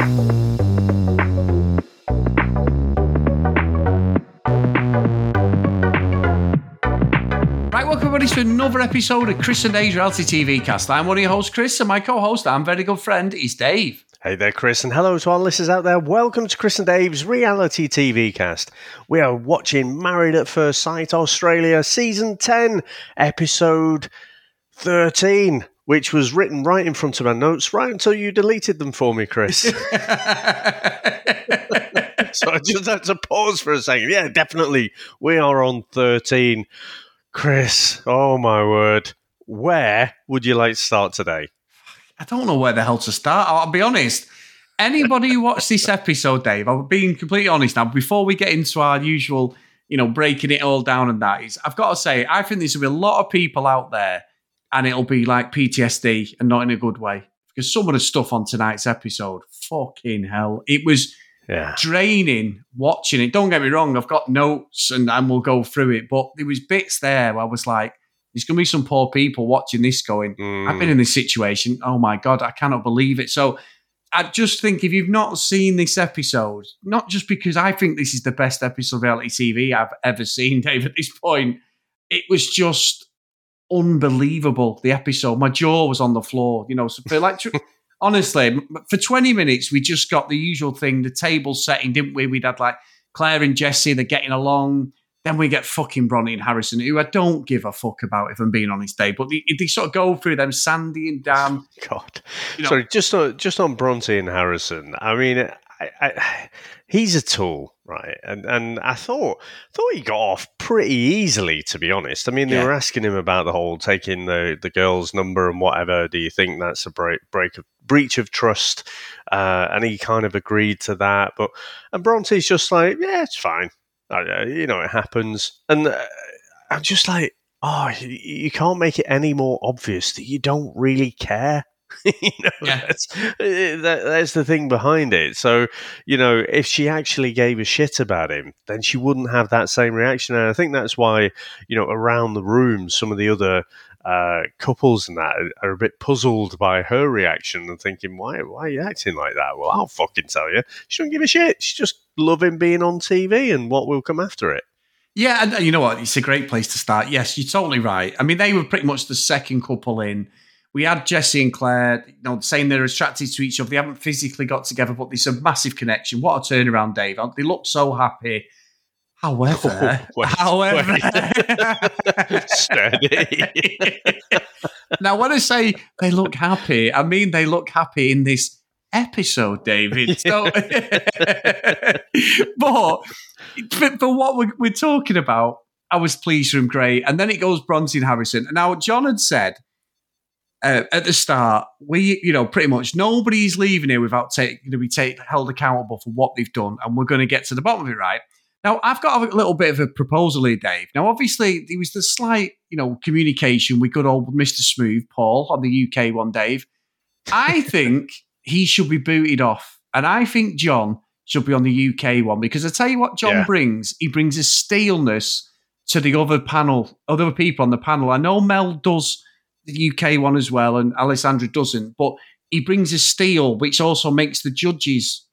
Right, welcome everybody to another episode of Chris and Dave's Reality TV cast. I'm one of your hosts, Chris, and my co-host and very good friend is Dave. Hey there, Chris, and hello to our listeners out there. Welcome to Chris and Dave's reality TV cast. We are watching Married at First Sight Australia, season 10, episode 13, which was written right in front of my notes, right until you deleted them for me, Chris. so I just had to pause for a second. Yeah, definitely. We are on 13. Chris, oh my word. Where would you like to start today? I don't know where the hell to start. I'll be honest. Anybody who watched this episode, Dave, I'm being completely honest now. Before we get into our usual, you know, breaking it all down and that is, I've got to say, I think there's going to be a lot of people out there, and it'll be like PTSD and not in a good way. Because some of the stuff on tonight's episode, fucking hell, it was Yeah. draining watching it. Don't get me wrong, I've got notes and, and we'll go through it, but there was bits there where I was like, there's going to be some poor people watching this going, I've been in mm. this situation. Oh my God, I cannot believe it. So I just think if you've not seen this episode, not just because I think this is the best episode of reality TV I've ever seen, Dave, at this point, it was just unbelievable. The episode, my jaw was on the floor. You know, so for like, honestly, for 20 minutes, we just got the usual thing, the table setting, didn't we? We'd had like Claire and Jesse, they're getting along. Then we get fucking Bronny and Harrison, who I don't give a fuck about, if I'm being honest, Dave. But they, they sort of go through them, Sandy and Dan. God. You know- Sorry, just on, just on Bronte and Harrison. I mean, I, I, he's a tool, right? And and I thought thought he got off pretty easily, to be honest. I mean, they Yeah. were asking him about the whole taking the the girl's number and whatever. Do you think that's a break break of breach of trust? Uh, and he kind of agreed to that. But and Bronte's just like, yeah, it's fine. Uh, you know, it happens. And uh, I'm just like, oh, you, you can't make it any more obvious that you don't really care. you know, Yeah. that's, uh, that, that's the thing behind it. So, you know, if she actually gave a shit about him, then she wouldn't have that same reaction. And I think that's why, you know, around the room, some of the other uh, couples and that are, a bit puzzled by her reaction and thinking, why, why are you acting like that? Well, I'll fucking tell you. She don't give a shit. She just him being on TV and what will come after it. Yeah, and you know what? It's a great place to start. Yes, you're totally right. I mean, they were pretty much the second couple in. We had Jesse and Claire, you know, saying they're attracted to each other. They haven't physically got together, but there's a massive connection. What a turnaround, Dave. They look so happy. However, oh, Wait, however, Steady. now when I say they look happy, I mean they look happy in this episode, David. So, but for, for what we're, we're talking about, I was pleased with him, great. And then it goes Bronte and Harrison. Now, John had said uh, at the start, we, you know, pretty much nobody's leaving here without taking to be take, held accountable for what they've done, and we're going to get to the bottom of it, right? Now, I've got a little bit of a proposal here, Dave. Now, obviously, there was the slight, you know, communication with good old Mr. Smooth, Paul, on the UK one, Dave. I think he should be booted off. And I think John should be on the UK one because I tell you what John Yeah. brings, he brings a staleness to the other panel, other people on the panel. I know Mel does the UK one as well, and Alessandra doesn't, but he brings a steel, which also makes the judges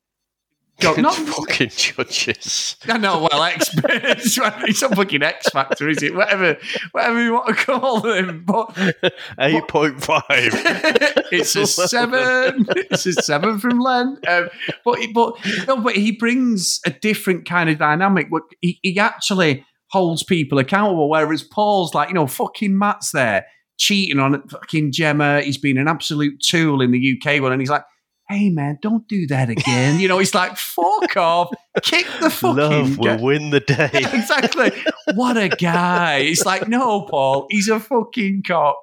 go, not fucking judges. I know, well, experts. it's not fucking X Factor, is it? Whatever, whatever you want to call them. But 8.5. it's a seven. It's a seven from Len. Um, but but no, but he brings a different kind of dynamic. What he, he actually holds people accountable. Whereas Paul's like, you know, fucking Matt's there cheating on fucking Gemma. He's been an absolute tool in the UK one, and he's like. Hey man, don't do that again. You know, he's like, fuck off, kick the fucking Love will win the day. exactly. What a guy. It's like, no, Paul, he's a fucking cock.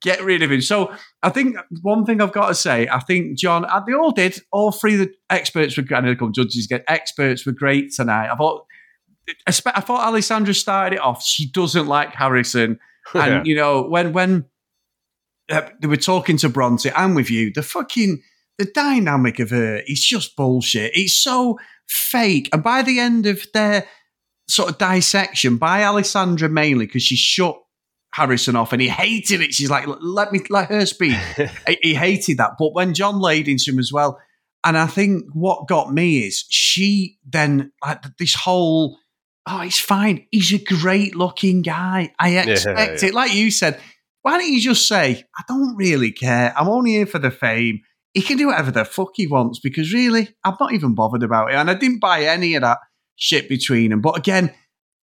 Get rid of him. So I think one thing I've got to say, I think John, uh, they all did. All three of the experts were great. I know they come judges get experts were great tonight. I thought, I thought Alessandra started it off. She doesn't like Harrison, and Yeah. you know when when uh, they were talking to Bronte, I'm with you. The fucking the dynamic of her is just bullshit. It's so fake. And by the end of their sort of dissection, by Alessandra mainly, because she shut Harrison off and he hated it. She's like, let me let her speak. he, he hated that. But when John laid into him as well, And I think what got me is she then like this whole oh, it's fine. He's a great looking guy. I expect yeah, yeah. it. Like you said, why don't you just say, I don't really care. I'm only here for the fame. He can do whatever the fuck he wants because really, I'm not even bothered about it. And I didn't buy any of that shit between them. But again,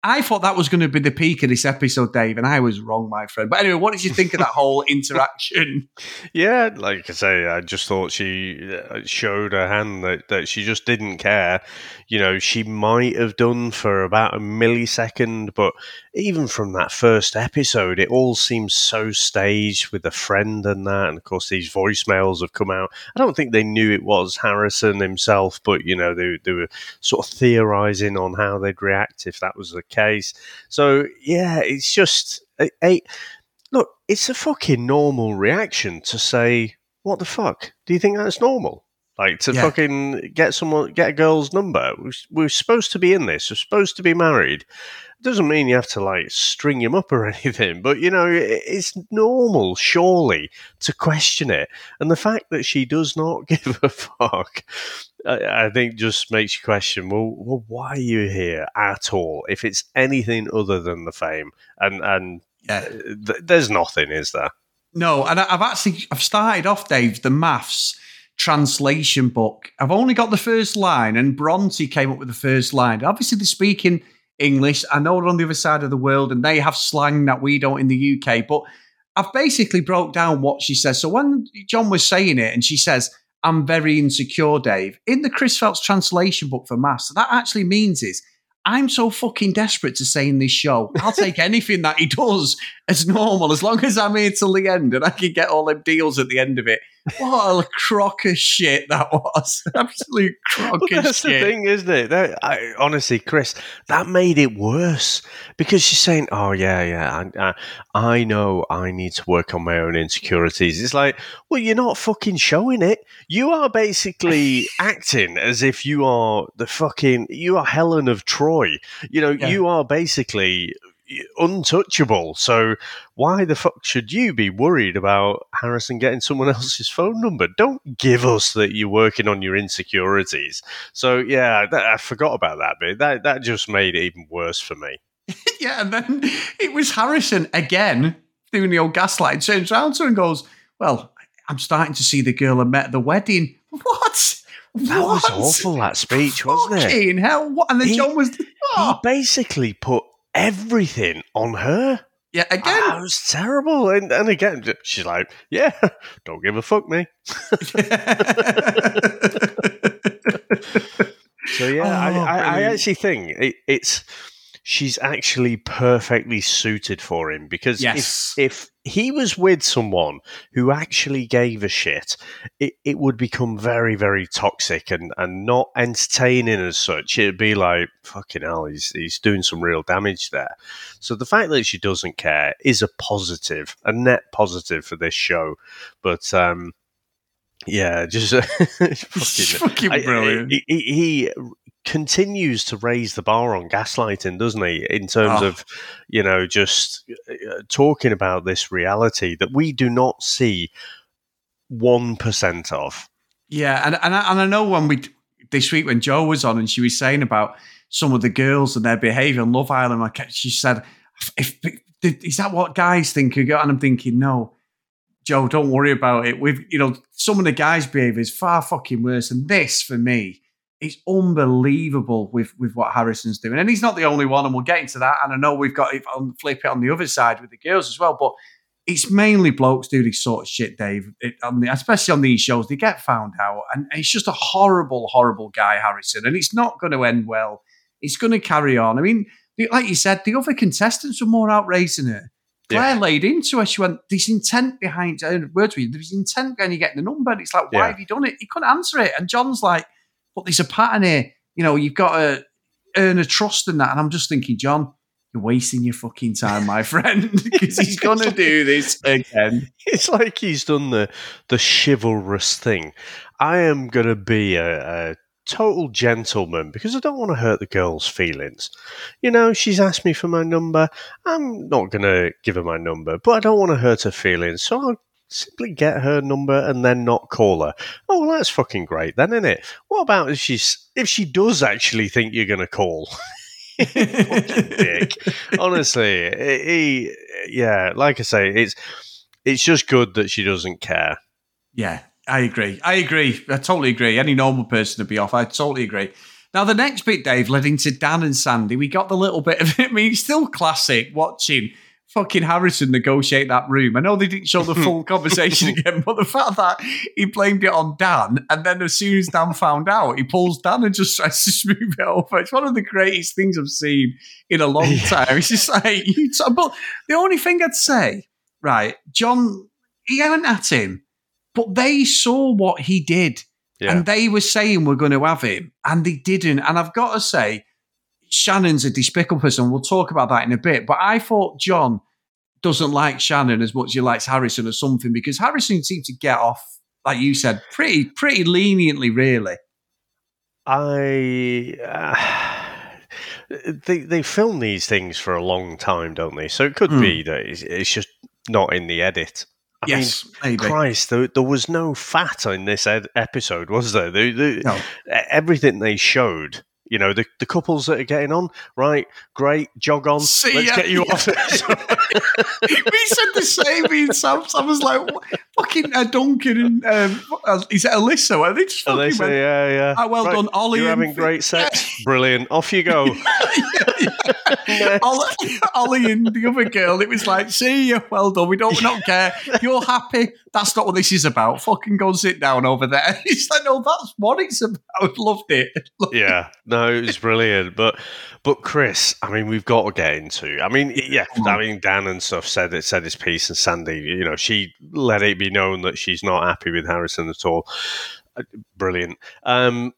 I thought that was going to be the peak of this episode, Dave, and I was wrong, my friend. But anyway, what did you think of that whole interaction? Yeah, like I say, I just thought she uh, showed her hand that, that she just didn't care. You know, she might have done for about a millisecond, but even from that first episode, it all seems so staged with a friend and that. And of course, these voicemails have come out. I don't think they knew it was Harrison himself, but, you know, they, they were sort of theorizing on how they'd react if that was the case. So, yeah, it's just a, a look, it's a fucking normal reaction to say, what the fuck? Do you think that's normal? Like to yeah. fucking get someone, get a girl's number. We're, we're, supposed to be in this. We're supposed to be married doesn't mean you have to like string him up or anything, but you know, it's normal, surely, to question it. And the fact that she does not give a fuck, I, I think just makes you question, well, well, why are you here at all? If it's anything other than the fame, and and yeah. Uh, th- there's nothing, is there? No, and I've actually I've started off, Dave, the MAFS translation book. I've only got the first line, and Bronte came up with the first line. Obviously, they're speaking English. I know they're on the other side of the world and they have slang that we don't in the UK, but I've basically broke down what she says. So when John was saying it and she says, I'm very insecure, Dave, in the Chris Phelps translation book for MAFS, that actually means is I'm so fucking desperate to say in this show, I'll take anything that he does as normal, as long as I'm here till the end and I can get all them deals at the end of it. What a crock of shit that was. Absolute crock well, of that's shit. the thing, isn't it? That, I, honestly, Chris, that made it worse because she's saying, oh, yeah, yeah, I, I, I know I need to work on my own insecurities. It's like, well, you're not fucking showing it. You are basically acting as if you are the fucking, you are Helen of Troy. You know, yeah. you are basically untouchable. So why the fuck should you be worried about Harrison getting someone else's phone number? Don't give us that you're working on your insecurities. So yeah, that, I forgot about that bit. That that just made it even worse for me. yeah, and then it was Harrison again doing the old gaslight. Turns around to and goes, "Well, I'm starting to see the girl I met at the wedding." What? That what? was awful. That speech, wasn't it? Fucking hell! What? And then he, John was. Oh. He basically put everything on her. Yeah, again, that was terrible. And, and again, she's like, "Yeah, don't give a fuck, me." so yeah, oh, I, I, I, oh, actually think it, it's she's actually perfectly suited for him because yes. if, if he was with someone who actually gave a shit, it, it would become very, very toxic and, and not entertaining as such. It'd be like, fucking hell, he's, he's doing some real damage there. So the fact that she doesn't care is a positive, a net positive for this show. But, um, yeah, just fucking, fucking brilliant. I, he, he, continues to raise the bar on gaslighting, doesn't he? In terms oh. of, you know, just uh, talking about this reality that we do not see one percent of. Yeah, and and I, and I know when we this week when Joe was on and she was saying about some of the girls and their behaviour on Love Island, like she said, if, if is that what guys think? And I'm thinking, no. Joe, don't worry about it. We've, you know, some of the guys' behaviour is far fucking worse. And this, for me, it's unbelievable with with what Harrison's doing, and he's not the only one. And we'll get into that. And I know we've got it on flip it on the other side with the girls as well, but it's mainly blokes do this sort of shit, Dave. It, on the, especially on these shows, they get found out, and he's just a horrible, horrible guy, Harrison, and it's not going to end well. It's going to carry on. I mean, like you said, the other contestants were more outraged than her. Claire yeah. laid into her. She went, "There's intent behind words with you. There's intent behind you getting the number." And it's like, why yeah. have you done it? He couldn't answer it. And John's like, but there's a pattern here. You know, you've got to earn a trust in that. And I'm just thinking, John, you're wasting your fucking time, my friend, because he's going to do this again. It's like he's done the the chivalrous thing. I am going to be a, a total gentleman because I don't want to hurt the girl's feelings. You know, she's asked me for my number. I'm not going to give her my number, but I don't want to hurt her feelings. So I'll simply get her number and then not call her. Oh, well, that's fucking great, then, isn't it? What about if she's if she does actually think you're going to call? dick. Honestly, he, yeah, like I say, it's it's just good that she doesn't care. Yeah, I agree. I agree. I totally agree. Any normal person would be off. I totally agree. Now, the next bit, Dave, led into Dan and Sandy. We got the little bit of it. I mean, it's still classic watching fucking Harrison negotiate that room. I know they didn't show the full conversation again, but the fact that he blamed it on Dan, and then as soon as Dan found out, he pulls Dan and just tries to smooth it over. It's one of the greatest things I've seen in a long time. It's just like, you t- but the only thing I'd say, right, John, he went at him, but they saw what he did. Yeah. And they were saying we're going to have him, and they didn't. And I've got to say, Shannon's a despicable person. We'll talk about that in a bit. But I thought John doesn't like Shannon as much as he likes Harrison or something because Harrison seemed to get off, like you said, pretty pretty leniently, really. I. Uh, they they film these things for a long time, don't they? So it could Hmm. be that it's, it's just not in the edit. I yes, mean, maybe. Christ, there, there was no fat in this ed- episode, was there? The, the, No. Everything they showed, you know, the, the couples that are getting on, right, great, jog on, See let's get you off it. we said the same. Me and Sam. Sam was like, "Fucking uh, Duncan and um, is it Alyssa?" And they just and they fucking went, yeah, yeah. "Ah, well Right, done, Ollie." You're having great sex. Brilliant. Off you go. Next. Ollie, Ollie and the other girl, it was like, see you, well done. We don't, we don't care. You're happy. That's not what this is about. Fucking go and sit down over there. It's like, no, that's what it's about. Loved it. yeah, no, it was brilliant. But but Chris, I mean, we've got to get into. I mean, yeah. I mean, Dan and stuff said it said his piece, and Sandy, you know, she let it be known that she's not happy with Harrison at all. Uh, Brilliant. Um,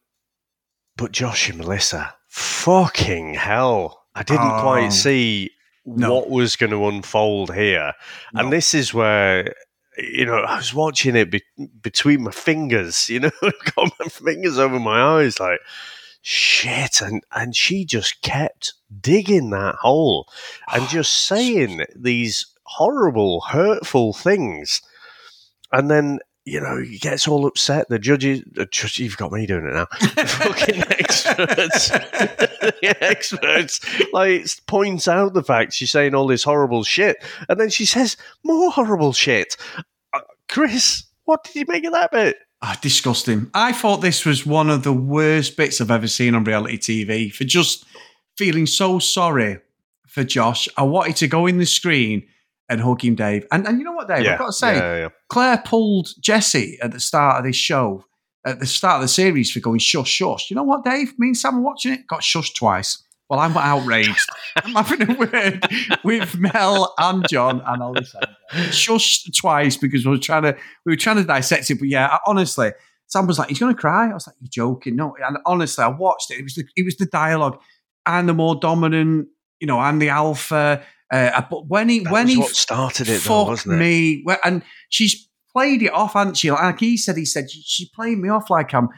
but Josh and Melissa, fucking hell! I didn't Oh, quite um, see no. what was going to unfold here, No. and this is where. You know, I was watching it be- between my fingers. You know, got my fingers over my eyes, like shit and and she just kept digging that hole and just saying these horrible hurtful things and then you know he gets all upset the judges the judge, you've got me doing it now fucking experts experts like points out the fact she's saying all this horrible shit and then she says more horrible shit uh, chris what did you make of that bit Ah, disgusting. I thought this was one of the worst bits I've ever seen on reality TV for just feeling so sorry for Josh. I wanted to go in the screen and hug him, Dave. And, and you know what, Dave? I've got to say, yeah, yeah. Claire pulled Jesse at the start of this show, at the start of the series, for going shush, shush. You know what, Dave? Me and Sam were watching it, got shushed twice. Well, I'm outraged. I'm having a word with Mel and John and Ollie. Shushed twice because we were trying to we were trying to dissect it. But yeah, I- honestly, Sam was like, "He's going to cry." I was like, "You're joking?" No, and honestly, I watched it. It was the it was the dialogue. I'm the more dominant. You know, I'm the alpha. Uh, but when he That when he what started it, though, fuck wasn't it? me, and she's played it off, hasn't she? Like he said, he said she played me off like I'm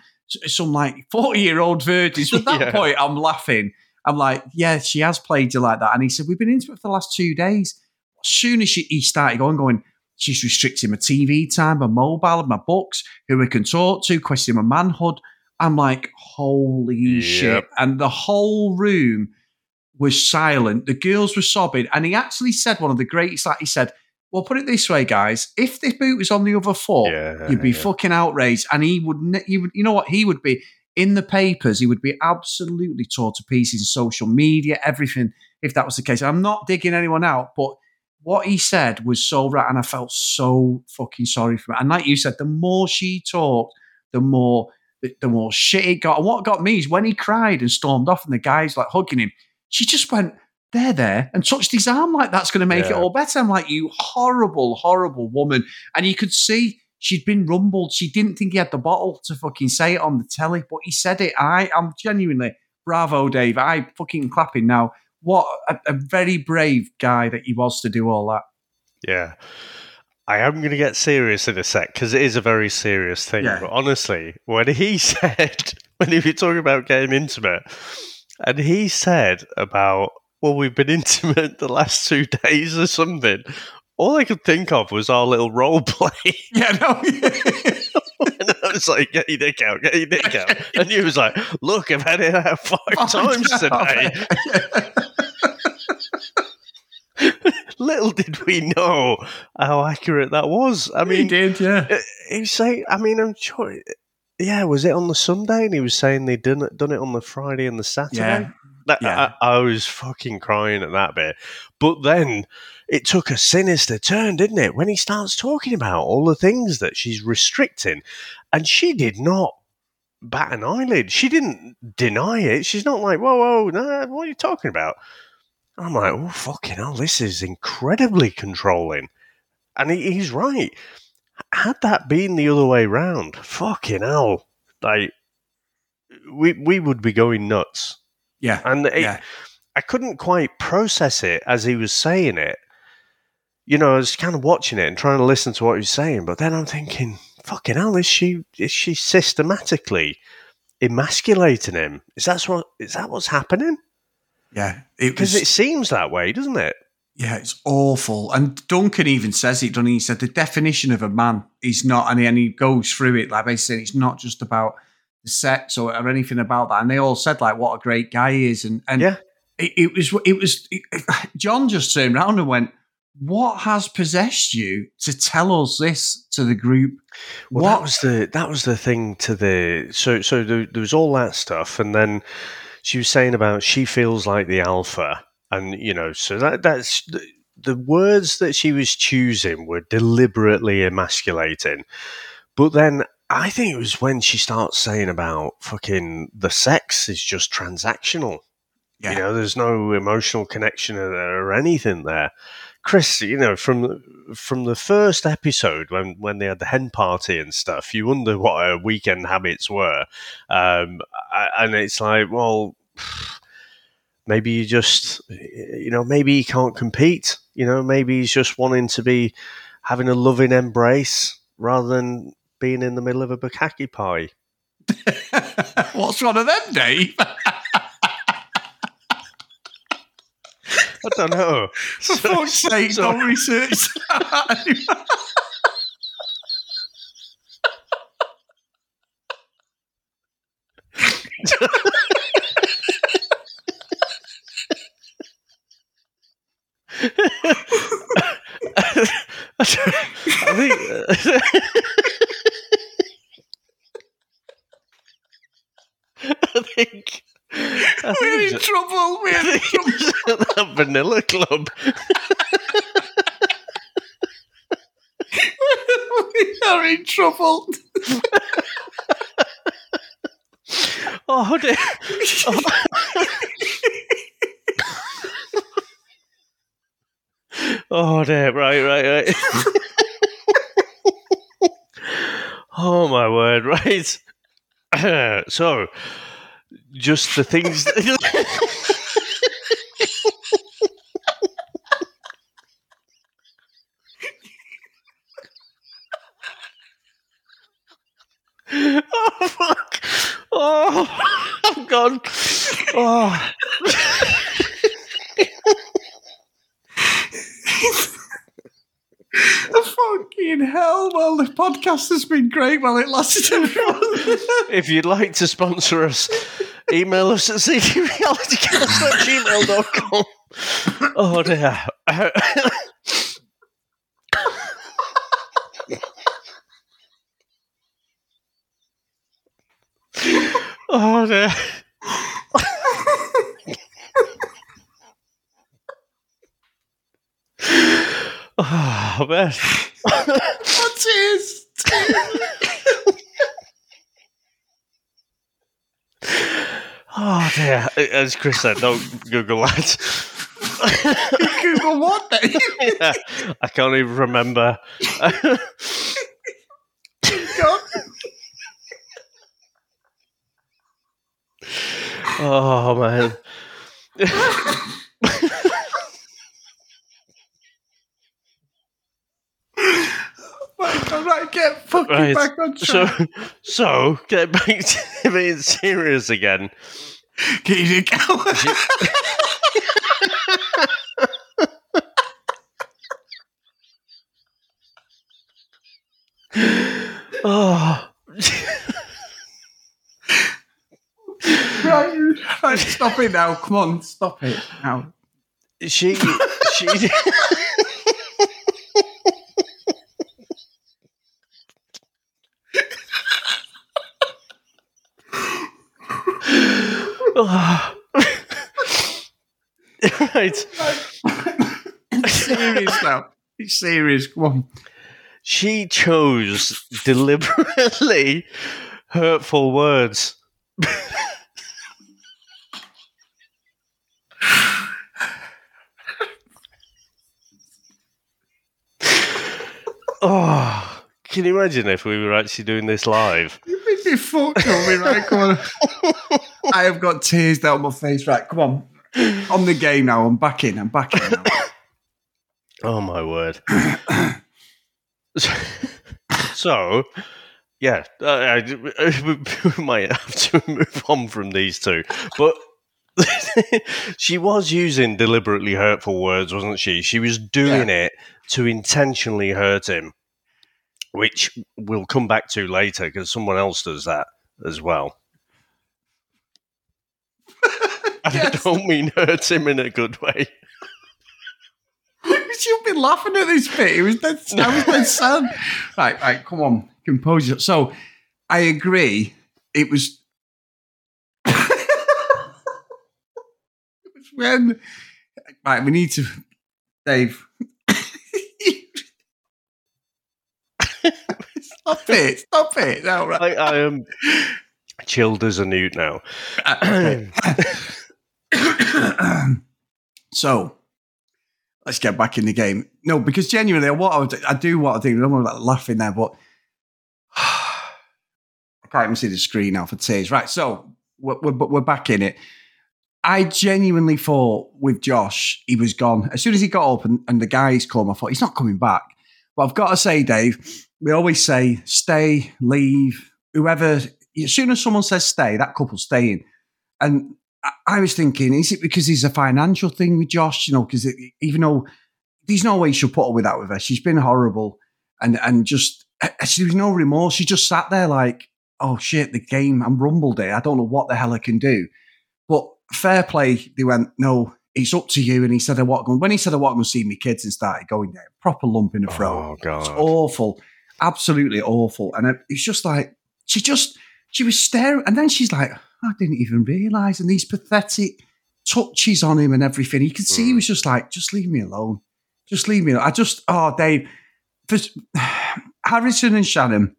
some like forty year old virgin. So at that Yeah. point, I'm laughing. I'm like, yeah, she has played you like that. And he said, we've been into it for the last two days. As soon as she, he started going, going, she's restricting my TV time, my mobile, my books, who we can talk to, questioning my manhood. I'm like, holy Yep. shit. And the whole room was silent. The girls were sobbing. And he actually said one of the greatest, like he said, well, put it this way, guys. If this boot was on the other foot, Yeah, you'd be yeah. fucking outraged. And he would, ne- he would, you know what? He would be in the papers. He would be absolutely torn to pieces in social media, everything, if that was the case. I'm not digging anyone out, but what he said was so right. And I felt so fucking sorry for him. And like you said, the more she talked, the more the, the more shit it got. And what got me is when he cried and stormed off and the guys like hugging him, she just went, there, there, and touched his arm like that's going to make it all better. I'm like, you horrible, horrible woman. And you could see she'd been rumbled. She didn't think he had the bottle to fucking say it on the telly, but he said it. I am genuinely bravo, Dave. I fucking clapping now. What a, a very brave guy that he was to do all that. Yeah. I am going to get serious in a sec because it is a very serious thing. Yeah. But honestly, when he said, when he was talking about getting intimate, and he said about, well, we've been intimate the last two days or something, all I could think of was our little role play. Yeah, no. and I was like, get your dick out, get your dick out. And he was like, look, I've had it out five oh, times today. Little did we know how accurate that was. I mean, he did, yeah. Uh, he was saying, I mean, I'm sure, yeah, was it on the Sunday? And he was saying they'd done it, done it on the Friday and the Saturday. Yeah. That, Yeah. I, I was fucking crying at that bit. But then it took a sinister turn, didn't it? When he starts talking about all the things that she's restricting. And she did not bat an eyelid. She didn't deny it. She's not like, whoa, whoa, no, what are you talking about? I'm like, oh, fucking hell, this is incredibly controlling. And he, he's right. Had that been the other way round, fucking hell, like, we, we would be going nuts. Yeah. And it, Yeah. I couldn't quite process it as he was saying it. You know, I was kind of watching it and trying to listen to what he was saying, but then I'm thinking, fucking hell, is she is she systematically emasculating him? Is that what is that what's happening? Yeah. Because was, it seems that way, doesn't it? yeah, it's awful. And Duncan even says it, doesn't he? He said the definition of a man is not, and he, and he goes through it, like basically, it's not just about sex or, or anything about that. And they all said, like, what a great guy he is. And, and Yeah. it, it was, it was, it, John just turned around and went, what has possessed you to tell us this to the group? Well, what that was the that was the thing to the so so there, there was all that stuff, and then she was saying about she feels like the alpha, and you know, so that that's the, the words that she was choosing were deliberately emasculating, but then. I think it was when she starts saying about fucking the sex is just transactional. Yeah. You know, there's no emotional connection or, anything there. Chris, you know, from from the first episode when when they had the hen party and stuff, you wonder what her weekend habits were, um, and it's like, well, maybe you just, you know, maybe he can't compete. You know, maybe he's just wanting to be having a loving embrace rather than being in the middle of a bukkake pie. What's one of them, Dave? I don't know. For fuck's sake, so- don't research that. I think. Uh, I think. I We're in think it's- trouble. We're in trouble. it's vanilla club. we are in trouble. Oh, dear. Oh, oh dear. Right, right, right. oh, my word. Right. so, just the things. oh, fuck. Oh, Gone. Ah. Oh. Fucking hell. Well, the podcast has been great while it lasted. If you'd like to sponsor us, email us at cdrealitycast at gmail.com. Oh dear. oh dear. Oh man. oh, cheers. Oh dear. As Chris said, don't Google that. Google what, Dave? Yeah, I can't even remember. Oh man. Get fucking right. back on track. So, so get back to being serious again. Can you? coward. oh. right, right, stop it now. Come on, stop it now. She, she. right. Serious now. It's serious. Come on. She chose deliberately hurtful words. oh, can you imagine if we were actually doing this live? You made me on me, right? Come on. I have got tears down my face. Right, come on. On the game now. I'm back in. I'm back in now. Oh my word! so, yeah, uh, I, we might have to move on from these two, but she was using deliberately hurtful words, wasn't she? She was doing it to intentionally hurt him, which we'll come back to later because someone else does that as well. I Yes. don't mean hurt him in a good way. You've been laughing at this bit. It was dead, I was dead sad. Right, right, come on. Compose yourself. So, I agree. It was... it was when... Right, we need to... Dave. Stop it. Stop it. No, right. I, I am chilled as a newt now. So let's get back in the game. No, because genuinely, what I, would, I do what I do. I'm like laughing there, but I can't even see the screen now for tears. Right, so we're, we're, we're back in it. I genuinely thought with Josh, he was gone. As soon as he got up and, and the guys come, I thought he's not coming back. But I've got to say, Dave, we always say stay, leave, whoever. As soon as someone says stay, that couple's staying. And I, I was thinking, is it because there's a financial thing with Josh? You know, because even though there's no way she'll put up with that with her, she's been horrible, and and just eh, she was no remorse. She just sat there like, oh shit, the game, I'm rumbled it. I don't know what the hell I can do. But fair play, they went, no, it's up to you. And he said, I want when he said I want to see my kids and started going there, proper lump in the throat. Oh It's god! awful, absolutely awful. And it's just like she just she was staring, and then she's like, I didn't even realise. And these pathetic touches on him and everything, you could see he Mm. was just like, just leave me alone, just leave me. alone. I just, oh, Dave, for, Harrison and Shannon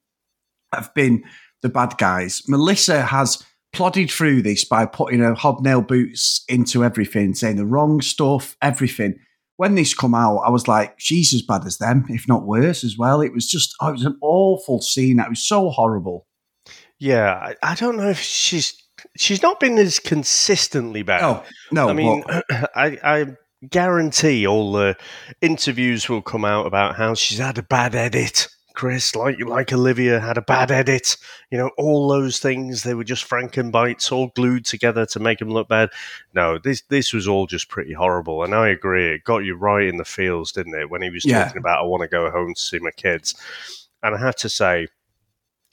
have been the bad guys. Melissa has plodded through this by putting her hobnail boots into everything, saying the wrong stuff, everything when this come out, I was like, she's as bad as them, if not worse as well. It was just, oh, it was an awful scene. That was so horrible. Yeah, I, I don't know if she's she's not been as consistently bad. No, no. I mean, I, I guarantee all the interviews will come out about how she's had a bad edit. Chris, like like Olivia had a bad edit. You know, all those things they were just Frankenbites all glued together to make them look bad. No, this this was all just pretty horrible. And I agree, it got you right in the feels, didn't it? When he was Yeah. talking about I want to go home to see my kids. And I have to say,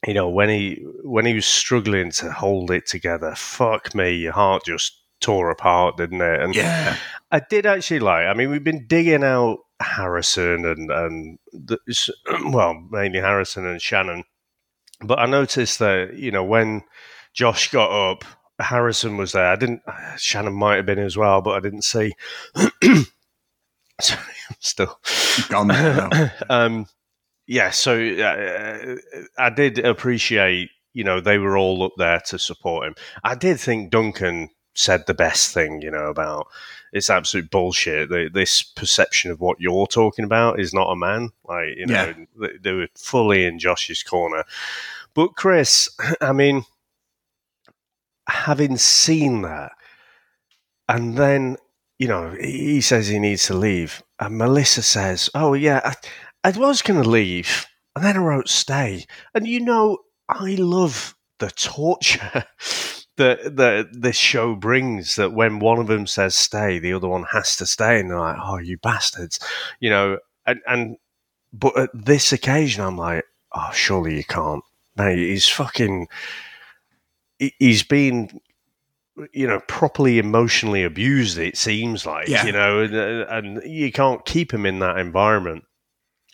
you know, when he when he was struggling to hold it together, fuck me, your heart just tore apart, didn't it? And yeah. I did actually like. I mean, we've been digging out Harrison and and the, well, mainly Harrison and Shannon, but I noticed that you know when Josh got up, Harrison was there. I didn't. Shannon might have been as well, but I didn't see. Sorry, I'm still Gone now. um, yeah, so uh, I did appreciate, you know, they were all up there to support him. I did think Duncan said the best thing, you know, about it's absolute bullshit. This perception of what you're talking about is not a man. Like, you know, they, they were fully in Josh's corner. But Chris, I mean, having seen that, and then you know he says he needs to leave, and Melissa says, "Oh yeah, I, I was going to leave," and then I wrote "stay," and you know I love the torture. That, that this show brings that when one of them says stay, the other one has to stay, and they're like, "Oh, you bastards," you know. And, and but at this occasion, I'm like, oh, surely you can't. Mate, he's fucking. He's been, you know, properly emotionally abused. It seems like, Yeah. you know, and, and you can't keep him in that environment.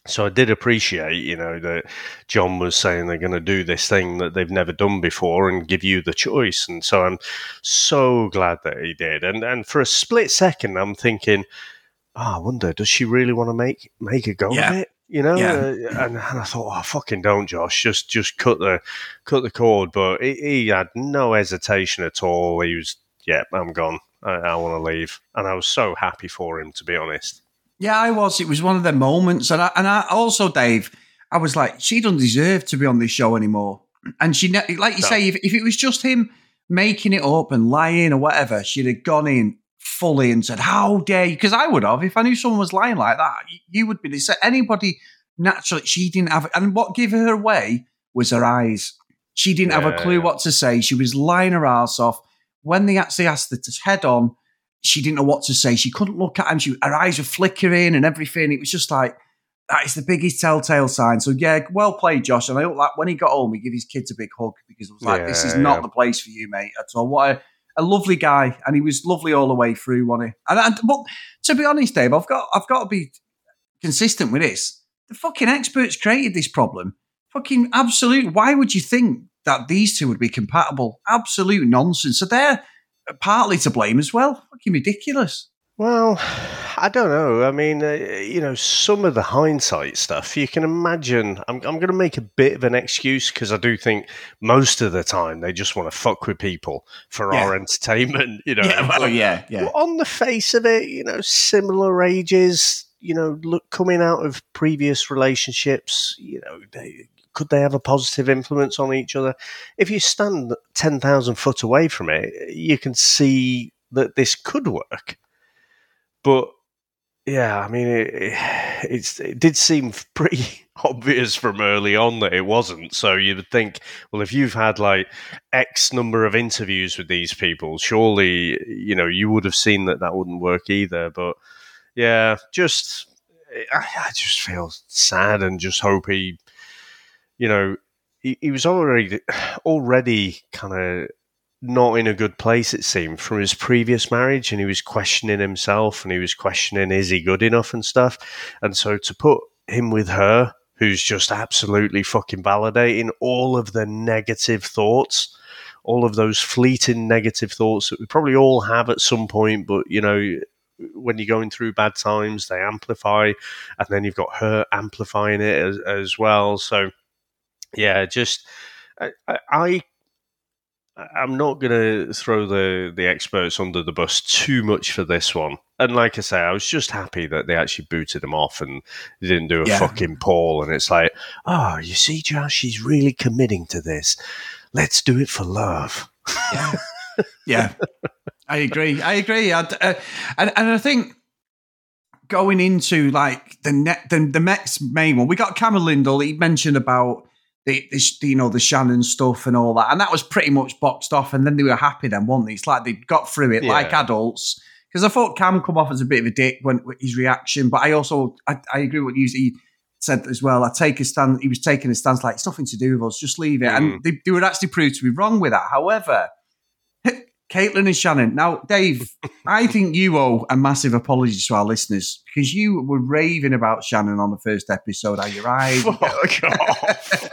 So I did appreciate, you know, that John was saying they're going to do this thing that they've never done before and give you the choice. And so I'm so glad that he did. And and for a split second, I'm thinking, oh, I wonder, does she really want to make make a go Yeah. of it? You know, Yeah. Uh, and, and I thought, oh, fucking don't, Josh. Just just cut the cut the cord. But he, he had no hesitation at all. He was, yeah, I'm gone. I, I want to leave. And I was so happy for him, to be honest. Yeah, I was. It was one of the moments, and I, and I also, Dave, I was like, she doesn't deserve to be on this show anymore. And she, ne- like you No. say, if, if it was just him making it up and lying or whatever, she'd have gone in fully and said, "How dare you?" Because I would have, if I knew someone was lying like that, you, would be. sa- Anybody naturally, she didn't have, and what gave her away was her eyes. She didn't have a clue yeah. what to say. She was lying her ass off. When they actually asked her to head on, she didn't know what to say. She couldn't look at him. She, her eyes were flickering and everything. It was just like, that is the biggest telltale sign. So, yeah, well played, Josh. And I hope like when he got home, he gave his kids a big hug because it was like, this is not yeah. the place for you, mate, at all. What a, a lovely guy. And he was lovely all the way through, wasn't he? And, and but to be honest, Dave, I've got, I've got to be consistent with this. The fucking experts created this problem. Fucking absolute. Why would you think that these two would be compatible? Absolute nonsense. So they're partly to blame as well. Fucking ridiculous. Well, I don't know. I mean, uh, you know, some of the hindsight stuff, you can imagine. I'm, I'm going to make a bit of an excuse because I do think most of the time they just want to fuck with people for our entertainment, you know. Yeah, yeah. Well, on the face of it, you know, similar ages, you know, look coming out of previous relationships, you know, they, could they have a positive influence on each other? If you stand ten thousand foot away from it, you can see that this could work. But yeah, I mean, it, it did seem pretty obvious from early on that it wasn't. So you'd think, well, if you've had like X number of interviews with these people, surely you know you would have seen that that wouldn't work either. But yeah, just I, I just feel sad and just hope he, you know, he, he was already already kind of not in a good place it seemed from his previous marriage and he was questioning himself and he was questioning is he good enough and stuff? And so to put him with her who's just absolutely fucking validating all of the negative thoughts all of those fleeting negative thoughts that we probably all have at some point but you know when you're going through bad times they amplify and then you've got her amplifying it as, as well. So yeah just I, I, I'm not going to throw the, the experts under the bus too much for this one. And like I say, I was just happy that they actually booted him off and they didn't do a Yeah. fucking poll. And it's like, oh, you see, Josh, she's really committing to this. Let's do it for love. yeah, yeah. I agree. I agree. I, uh, and and I think going into like the net, the, the next main one, we got Cameron Lyndall. He mentioned about the, the you know the Shannon stuff and all that, and that was pretty much boxed off. And then they were happy then, weren't they? It's like they got through it like adults. Because I thought Cam come off as a bit of a dick when with his reaction, but I also I, I agree with what you he said as well. I take a stand. He was taking a stance like it's nothing to do with us. Just leave it. And mm. they, they were actually proved to be wrong with that. However, Caitlin and Shannon. Now, Dave, I think you owe a massive apology to our listeners because you were raving about Shannon on the first episode. Are you right? Fuck off.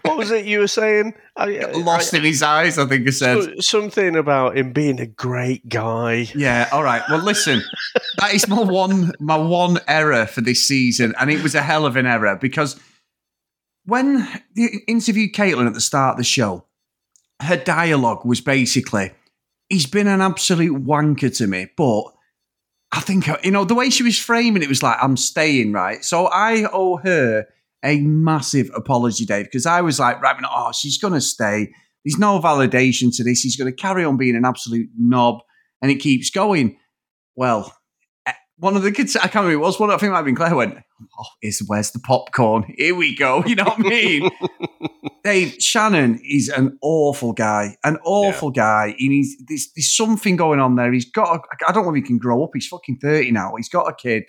what was it you were saying? I, uh, lost in his eyes. I think I said. I- something about him being a great guy. Yeah. All right. Well, listen, that is my one my one error for this season, and it was a hell of an error because when you interviewed Caitlin at the start of the show, her dialogue was basically, "He's been an absolute wanker to me," but I think you know the way she was framing it was like, "I'm staying," right? So I owe her a massive apology, Dave, because I was like, right, oh, she's gonna stay. There's no validation to this. He's going to carry on being an absolute knob, and it keeps going. Well, one of the kids, I can't remember, it was one, I think it might have been Claire, went, Oh, is where's the popcorn? Here we go. You know what I mean? Dave, Shannon is an awful guy, an awful guy. He needs there's, there's something going on there. He's got, a, I don't know if he can grow up. He's fucking 30 now. He's got a kid.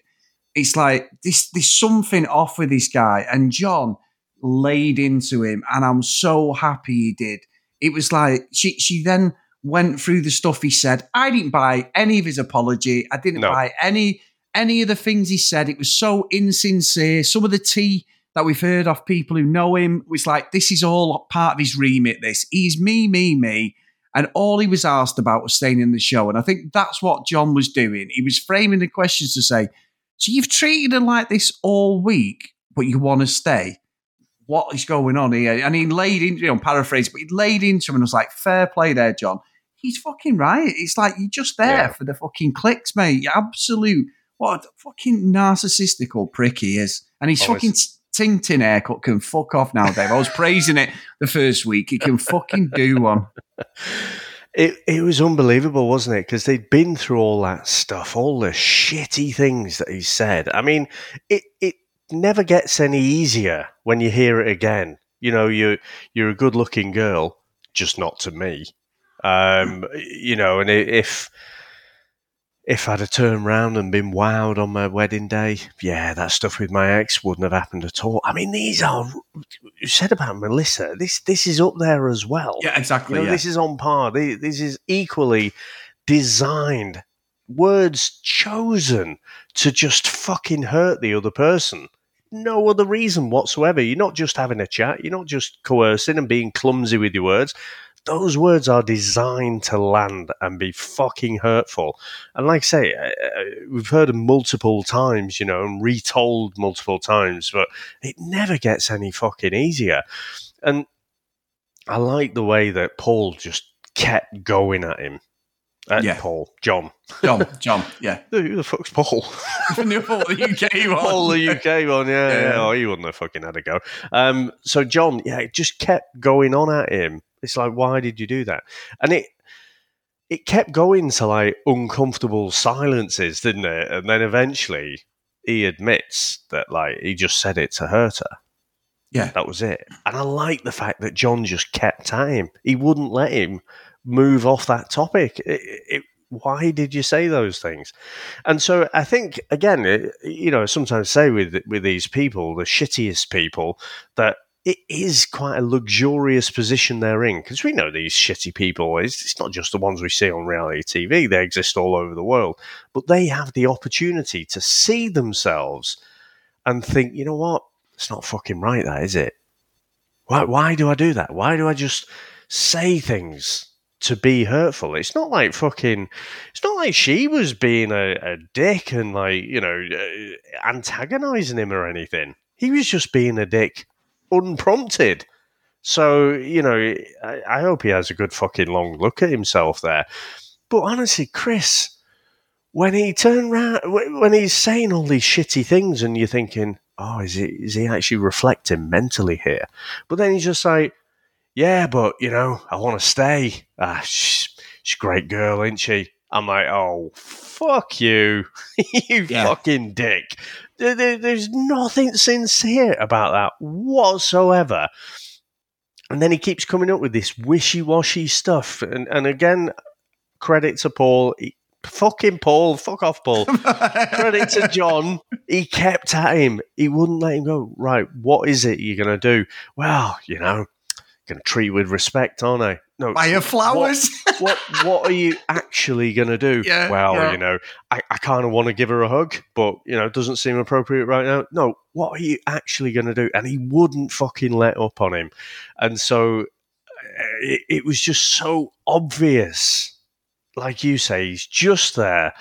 it's like this. There's something off with this guy, and John laid into him, and I'm so happy he did. It was like she she then went through the stuff he said. I didn't buy any of his apology. I didn't No. buy any any of the things he said. It was so insincere. Some of the tea that we've heard off people who know him was like, this is all part of his remit. This he's me, me, me. And all he was asked about was staying in the show. And I think that's what John was doing. He was framing the questions to say, So you've treated her like this all week, but you want to stay. What is going on here? And he laid into, you know, paraphrase, but he laid into him and was like, Fair play there, John. He's fucking right. It's like you're just there Yeah. for the fucking clicks, mate. You're absolute what a fucking narcissistical prick he is. And his Oh, fucking Tintin haircut can fuck off now, Dave. I was praising it the first week. He can fucking do one. It it was unbelievable, wasn't it? Because they'd been through all that stuff, all the shitty things that he said. I mean, it it never gets any easier when you hear it again. You know, you you're a good looking girl, just not to me. Um, you know, and if if I'd have turned round and been wowed on my wedding day, yeah, that stuff with my ex wouldn't have happened at all. I mean, these are you said about Melissa. This this is up there as well. Yeah, exactly. You know, yeah. This is on par. This is equally designed, words chosen to just fucking hurt the other person. No other reason whatsoever. You're not just having a chat. You're not just coercing and being clumsy with your words. Those words are designed to land and be fucking hurtful. And like I say, uh, uh, we've heard them multiple times, you know, and retold multiple times, but it never gets any fucking easier. And I like the way that Paul just kept going at him. At Yeah. Paul, John. John, John, yeah. Who the fuck's Paul? What the UK one. Paul, the UK one, yeah, yeah. Yeah. Oh, he wouldn't have fucking had a go. Um, so John, yeah, it just kept going on at him. It's like, why did you do that? And it it kept going to like uncomfortable silences, didn't it? And then eventually he admits that like he just said it to hurt her. Yeah. That was it. And I like the fact that John just kept at him. He wouldn't let him move off that topic. It, it, why did you say those things? And so I think again, it, you know, I sometimes say with with these people, the shittiest people, that it is quite a luxurious position they're in because we know these shitty people. It's, it's not just the ones we see on reality TV; they exist all over the world. But they have the opportunity to see themselves and think, you know what? It's not fucking right, that is it? Why? Why do I do that? Why do I just say things to be hurtful? It's not like fucking. It's not like she was being a, a dick and like you know uh, antagonizing him or anything. He was just being a dick, unprompted. So you know, I, I hope he has a good fucking long look at himself there. But honestly, Chris, when he turned round, when he's saying all these shitty things, and you're thinking, oh, is he is he actually reflecting mentally here? But then he's just like, yeah, but you know, I want to stay. Ah, she's, she's a great girl, isn't she? I'm like, oh, fuck you, you Yeah. fucking dick. There- there- there's nothing sincere about that whatsoever. And then he keeps coming up with this wishy washy stuff. And, and again, credit to Paul. He, fucking Paul. Fuck off, Paul. credit to John. He kept at him. He wouldn't let him go. Right, what is it you're going to do? Well, you know, going to treat you with respect, aren't I? No. Buy her flowers. What what are you actually going to do? Yeah, well, yeah. you know, I, I kind of want to give her a hug, but, you know, it doesn't seem appropriate right now. No, what are you actually going to do? And he wouldn't fucking let up on him. And so uh, it, it was just so obvious. Like you say, he's just there.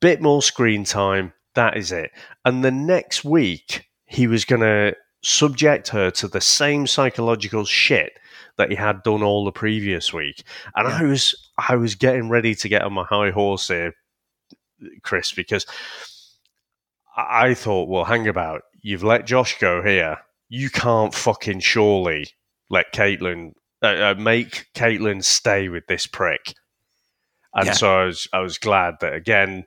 Bit more screen time. That is it. And the next week, he was going to subject her to the same psychological shit that he had done all the previous week. And I was I was getting ready to get on my high horse here, Chris, because I I thought, well, hang about. You've let Josh go here. You can't fucking surely let Caitlin uh, uh, make Caitlin stay with this prick. And Yeah. so I was I was glad that again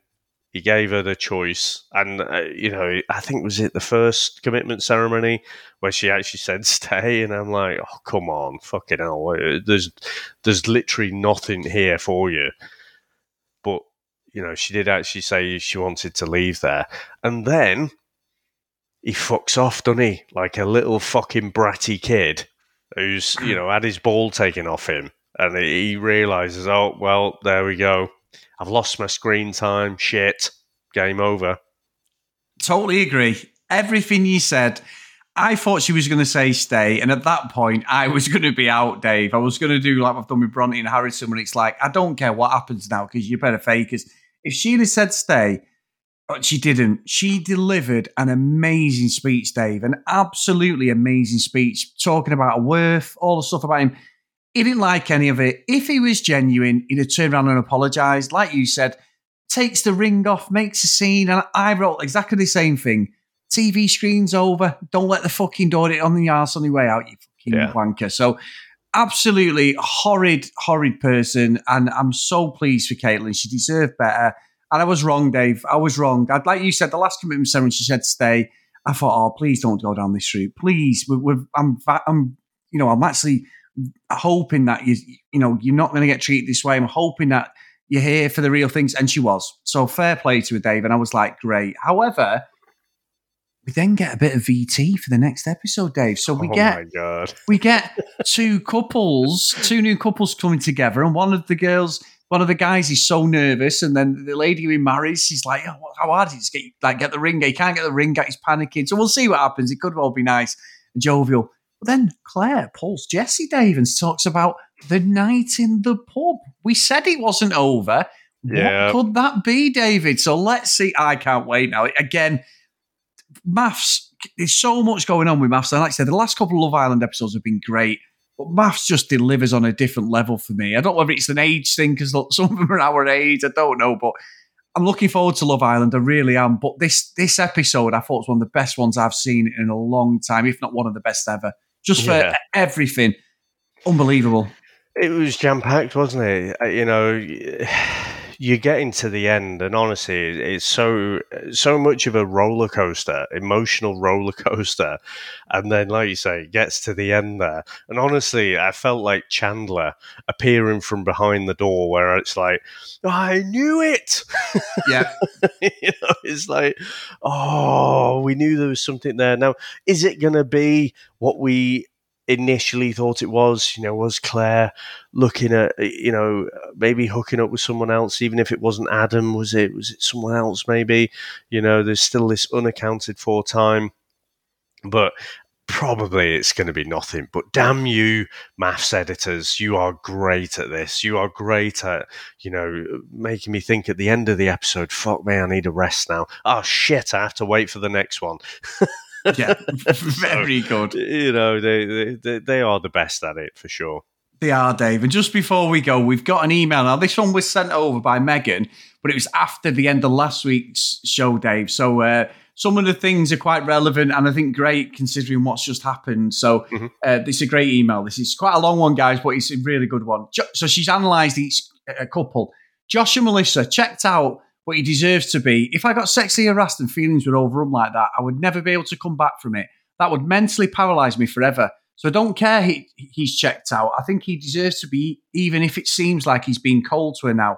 he gave her the choice, and uh, you know I think was it the first commitment ceremony where she actually said stay, and I'm like, oh come on, fucking hell, uh, there's there's literally nothing here for you, but you know, she did actually say she wanted to leave there. And then he fucks off, doesn't he? Like a little fucking bratty kid who's, you know, had his ball taken off him. And he realizes, oh, well, there we go. I've lost my screen time. Shit. Game over. Totally agree. Everything you said. I thought she was going to say stay, and at that point, I was going to be out, Dave. I was going to do like I've done with Bronte and Harrison, when it's like, I don't care what happens now because you're better fake us. If Sheila said stay, but she didn't. She delivered an amazing speech, Dave, an absolutely amazing speech, talking about worth, all the stuff about him. He didn't like any of it. If he was genuine, he'd have turned around and apologized. Like you said, takes the ring off, makes a scene. And I wrote exactly the same thing. TV screen's over. Don't let the fucking door it on the arse on your way out, you fucking yeah. wanker. So, absolutely horrid, horrid person. And I'm so pleased for Caitlin. She deserved better. And I was wrong, Dave. I was wrong. I'd like you said, the last commitment ceremony, she said stay. I thought, oh, please don't go down this route. Please. We're, we're, I'm, I'm, you know, I'm actually hoping that you, you know, you're not going to get treated this way. I'm hoping that you're here for the real things. And she was. So fair play to her, Dave. And I was like, great. However, we then get a bit of VT for the next episode, Dave. So we oh get we get two couples, two new couples coming together, and one of the girls, one of the guys is so nervous, and then the lady who he marries, she's like, oh, "How hard is it to get like get the ring? He can't get the ring. He's panicking." So we'll see what happens. It could well be nice and jovial. But then Claire pulls Jesse Dave and talks about the night in the pub. We said it wasn't over. Yeah. What could that be, David? So let's see. I can't wait now. Again MAFS, there's so much going on with MAFS. And like I said, the last couple of Love Island episodes have been great. But MAFS just delivers on a different level for me. I don't know whether it's an age thing because some of them are our age. I don't know, but I'm looking forward to Love Island. I really am. But this this episode, I thought was one of the best ones I've seen in a long time, if not one of the best ever. Just for yeah. everything, unbelievable. It was jam packed, wasn't it? Uh, you know you're getting to the end, and honestly, it's so so much of a roller coaster, emotional roller coaster, and then, like you say, it gets to the end there, and honestly, I felt like Chandler appearing from behind the door, where it's like, I knew it. Yeah, you know, it's like, oh, we knew there was something there. Now, is it going to be what we initially thought it was. You know, was Claire looking at you know maybe hooking up with someone else, even if it wasn't Adam? Was it was it someone else? Maybe you know, there's still this unaccounted for time, but. Probably it's going to be nothing, but damn you, MAFS editors! You are great at this. You are great at, you know, making me think at the end of the episode. Fuck me, I need a rest now. Oh shit, I have to wait for the next one. yeah, very good. You know, they, they they are the best at it for sure. They are, Dave. And just before we go, we've got an email. Now, this one was sent over by Megan, but it was after the end of last week's show, Dave. So uh, some of the things are quite relevant and I think great considering what's just happened. So mm-hmm. uh, this is a great email. This is quite a long one, guys, but it's a really good one. So she's analysed each a couple. Josh and Melissa checked out what he deserves to be. If I got sexually harassed and feelings were overrun like that, I would never be able to come back from it. That would mentally paralyze me forever. So I don't care he, he's checked out. I think he deserves to be, even if it seems like he's being cold to her now. Uh,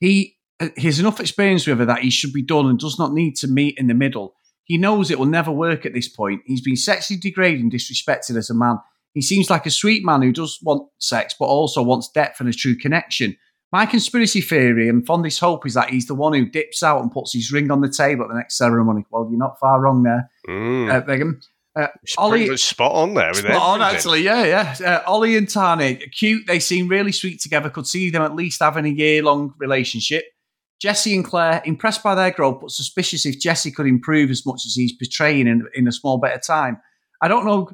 he has enough experience with her that he should be done and does not need to meet in the middle. He knows it will never work at this point. He's been sexually degraded and disrespected as a man. He seems like a sweet man who does want sex, but also wants depth and a true connection. My conspiracy theory and fondest hope is that he's the one who dips out and puts his ring on the table at the next ceremony. Well, you're not far wrong there, mm. uh. Uh, Ollie, spot on there. With spot on, actually, yeah, yeah. Uh, Ollie and Tahnee, cute. They seem really sweet together. Could see them at least having a year-long relationship. Jesse and Claire, impressed by their growth, but suspicious if Jesse could improve as much as he's portraying in, in a small bit of time. I don't know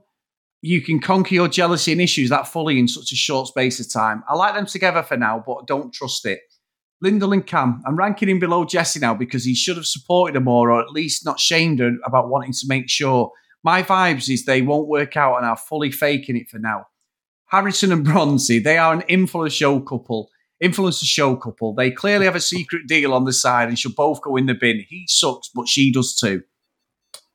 you can conquer your jealousy and issues that fully in such a short space of time. I like them together for now, but don't trust it. Lyndall and Cam, I'm ranking him below Jesse now because he should have supported her more or at least not shamed her about wanting to make sure. My vibes is they won't work out and are fully faking it for now. Harrison and Bronte, they are an influencer show couple. Influencer show couple. They clearly have a secret deal on the side and should both go in the bin. He sucks, but she does too.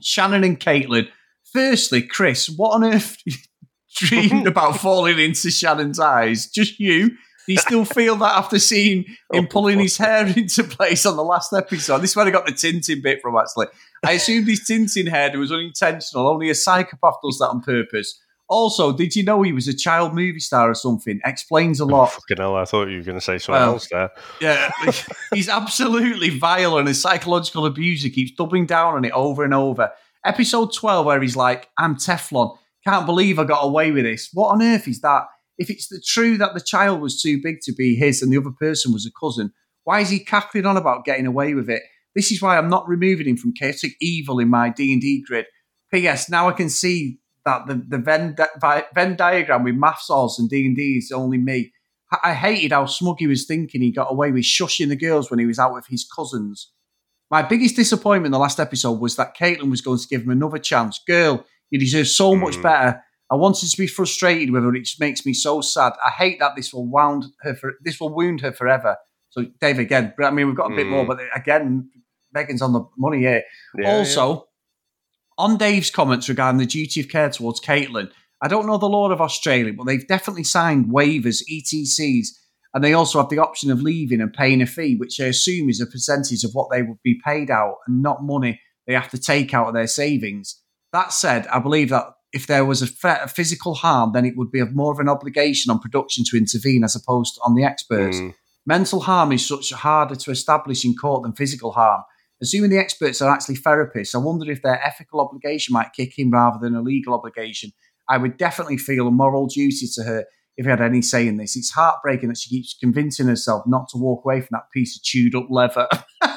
Shannon and Caitlin, Firstly, Chris, what on earth dreamed about falling into Shannon's eyes? Just you? you still feel that after seeing him Oh, pulling his hair into place on the last episode. This is where I got the Tintin bit from, actually. I assumed his Tintin hair was unintentional. Only a psychopath does that on purpose. Also, did you know he was a child movie star or something? Explains a Oh, lot. fucking hell, I thought you were going to say something Well, else there. Yeah, he's absolutely vile and his psychological abuser keeps doubling down on it over and over. Episode 12, where he's like, I'm Teflon. Can't believe I got away with this. What on earth is that? If it's the true that the child was too big to be his and the other person was a cousin, why is he cackling on about getting away with it? This is why I'm not removing him from chaotic evil in my D&D grid. P.S. Now I can see that the, the Venn, Venn diagram with MAFS odds and D&D is only me. I hated how smug he was thinking he got away with shushing the girls when he was out with his cousins. My biggest disappointment in the last episode was that Caitlin was going to give him another chance. Girl, you deserve so much Mm. better. I wanted to be frustrated with her. It just makes me so sad. I hate that this will wound her for this will wound her forever. So Dave again, I mean we've got a bit Mm. more, but again, Megan's on the money here. Yeah, also, on Dave's comments regarding the duty of care towards Caitlin, I don't know the law of Australia, but they've definitely signed waivers, ETCs, and they also have the option of leaving and paying a fee, which I assume is a percentage of what they would be paid out and not money they have to take out of their savings. That said, I believe that if there was a, physical harm, then it would be of more of an obligation on production to intervene as opposed to on the experts. Mm. Mental harm is such harder to establish in court than physical harm. Assuming the experts are actually therapists, I wonder if their ethical obligation might kick in rather than a legal obligation. I would definitely feel a moral duty to her if I had any say in this. It's heartbreaking that she keeps convincing herself not to walk away from that piece of chewed up leather.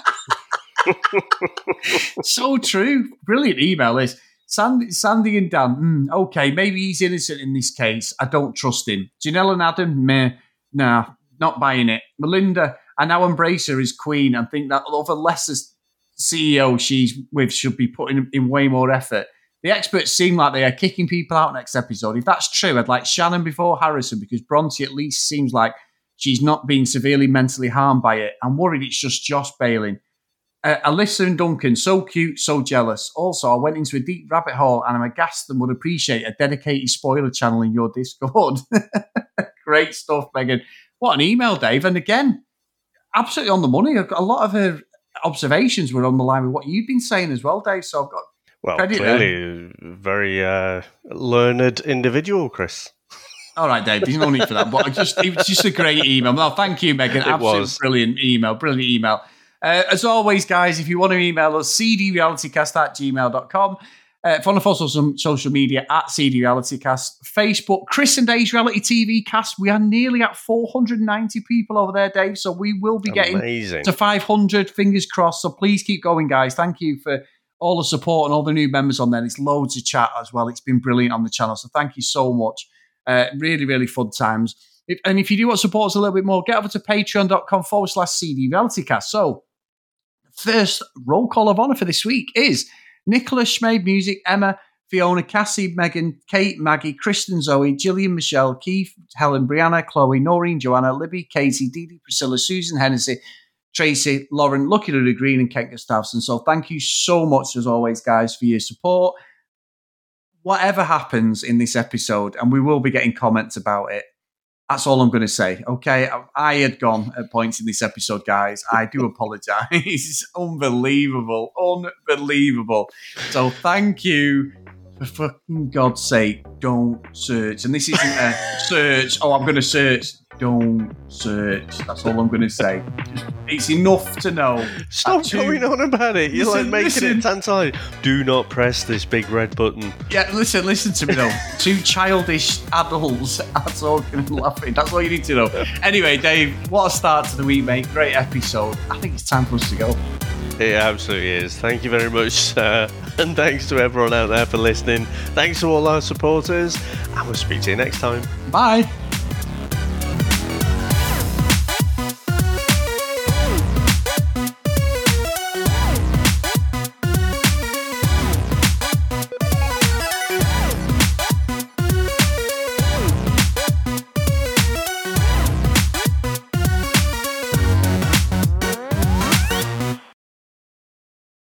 so true. Brilliant email this. Sandy, Sandy and Dan, mm, okay, maybe he's innocent in this case. I don't trust him. Janelle and Adam, meh, nah, not buying it. Melinda, I now embrace her as queen and think that other lesser CEO she's with should be putting in way more effort. The experts seem like they are kicking people out next episode. If that's true, I'd like Shannon before Harrison because Bronte at least seems like she's not being severely mentally harmed by it. I'm worried it's just Josh bailing. Uh, Alyssa and Duncan, so cute, so jealous. Also, I went into a deep rabbit hole and I'm aghast and would appreciate a dedicated spoiler channel in your Discord. Great stuff, Megan. What an email, Dave. And again, absolutely on the money. A lot of her observations were on the line with what you've been saying as well, Dave. So I've got Well, Credit clearly, very uh, learned individual, Chris. All right, Dave. There's no need for that. But just, it was just a great email. No, thank you, Megan. It Absolutely was. brilliant email. Brilliant email. Uh, as always, guys, if you want to email us, cdrealitycast at gmail.com. Uh, follow us on some social media at cdrealitycast. Facebook, Chris and Dave's Reality TV cast. We are nearly at 490 people over there, Dave. So we will be getting to 500. Fingers crossed. So please keep going, guys. Thank you for all the support and all the new members on there. It's loads of chat as well. It's been brilliant on the channel. So thank you so much. Uh, really, really fun times. If, and if you do want to support us a little bit more, get over to patreon.com forward slash CD. So, first roll call of honor for this week is Nicholas Schmade Music, Emma, Fiona, Cassie, Megan, Kate, Maggie, Kristen, Zoe, Gillian, Michelle, Keith, Helen, Brianna, Chloe, Noreen, Joanna, Libby, Katie, Dee, Priscilla, Susan, Hennessy, Tracy, Lauren, Lucky Lulu Green, and Kent Gustafson. So thank you so much, as always, guys, for your support. Whatever happens in this episode, and we will be getting comments about it, that's all I'm going to say. Okay. I, I had gone at points in this episode, guys. I do apologize. Unbelievable. Unbelievable. So thank you. For fucking God's sake, don't search. And this isn't a search. Oh, I'm going to search. Don't search. That's all I'm going to say. Just, it's enough to know. Stop Two- going on about it. You're like making listen. it tantalizing. Do not press this big red button. Yeah, listen, listen to me though. Two childish adults are talking and laughing. That's all you need to know. Anyway, Dave, what a start to the week, mate. Great episode. I think it's time for us to go. It absolutely is. Thank you very much, sir. And thanks to everyone out there for listening. Thanks to all our supporters. And we'll speak to you next time. Bye.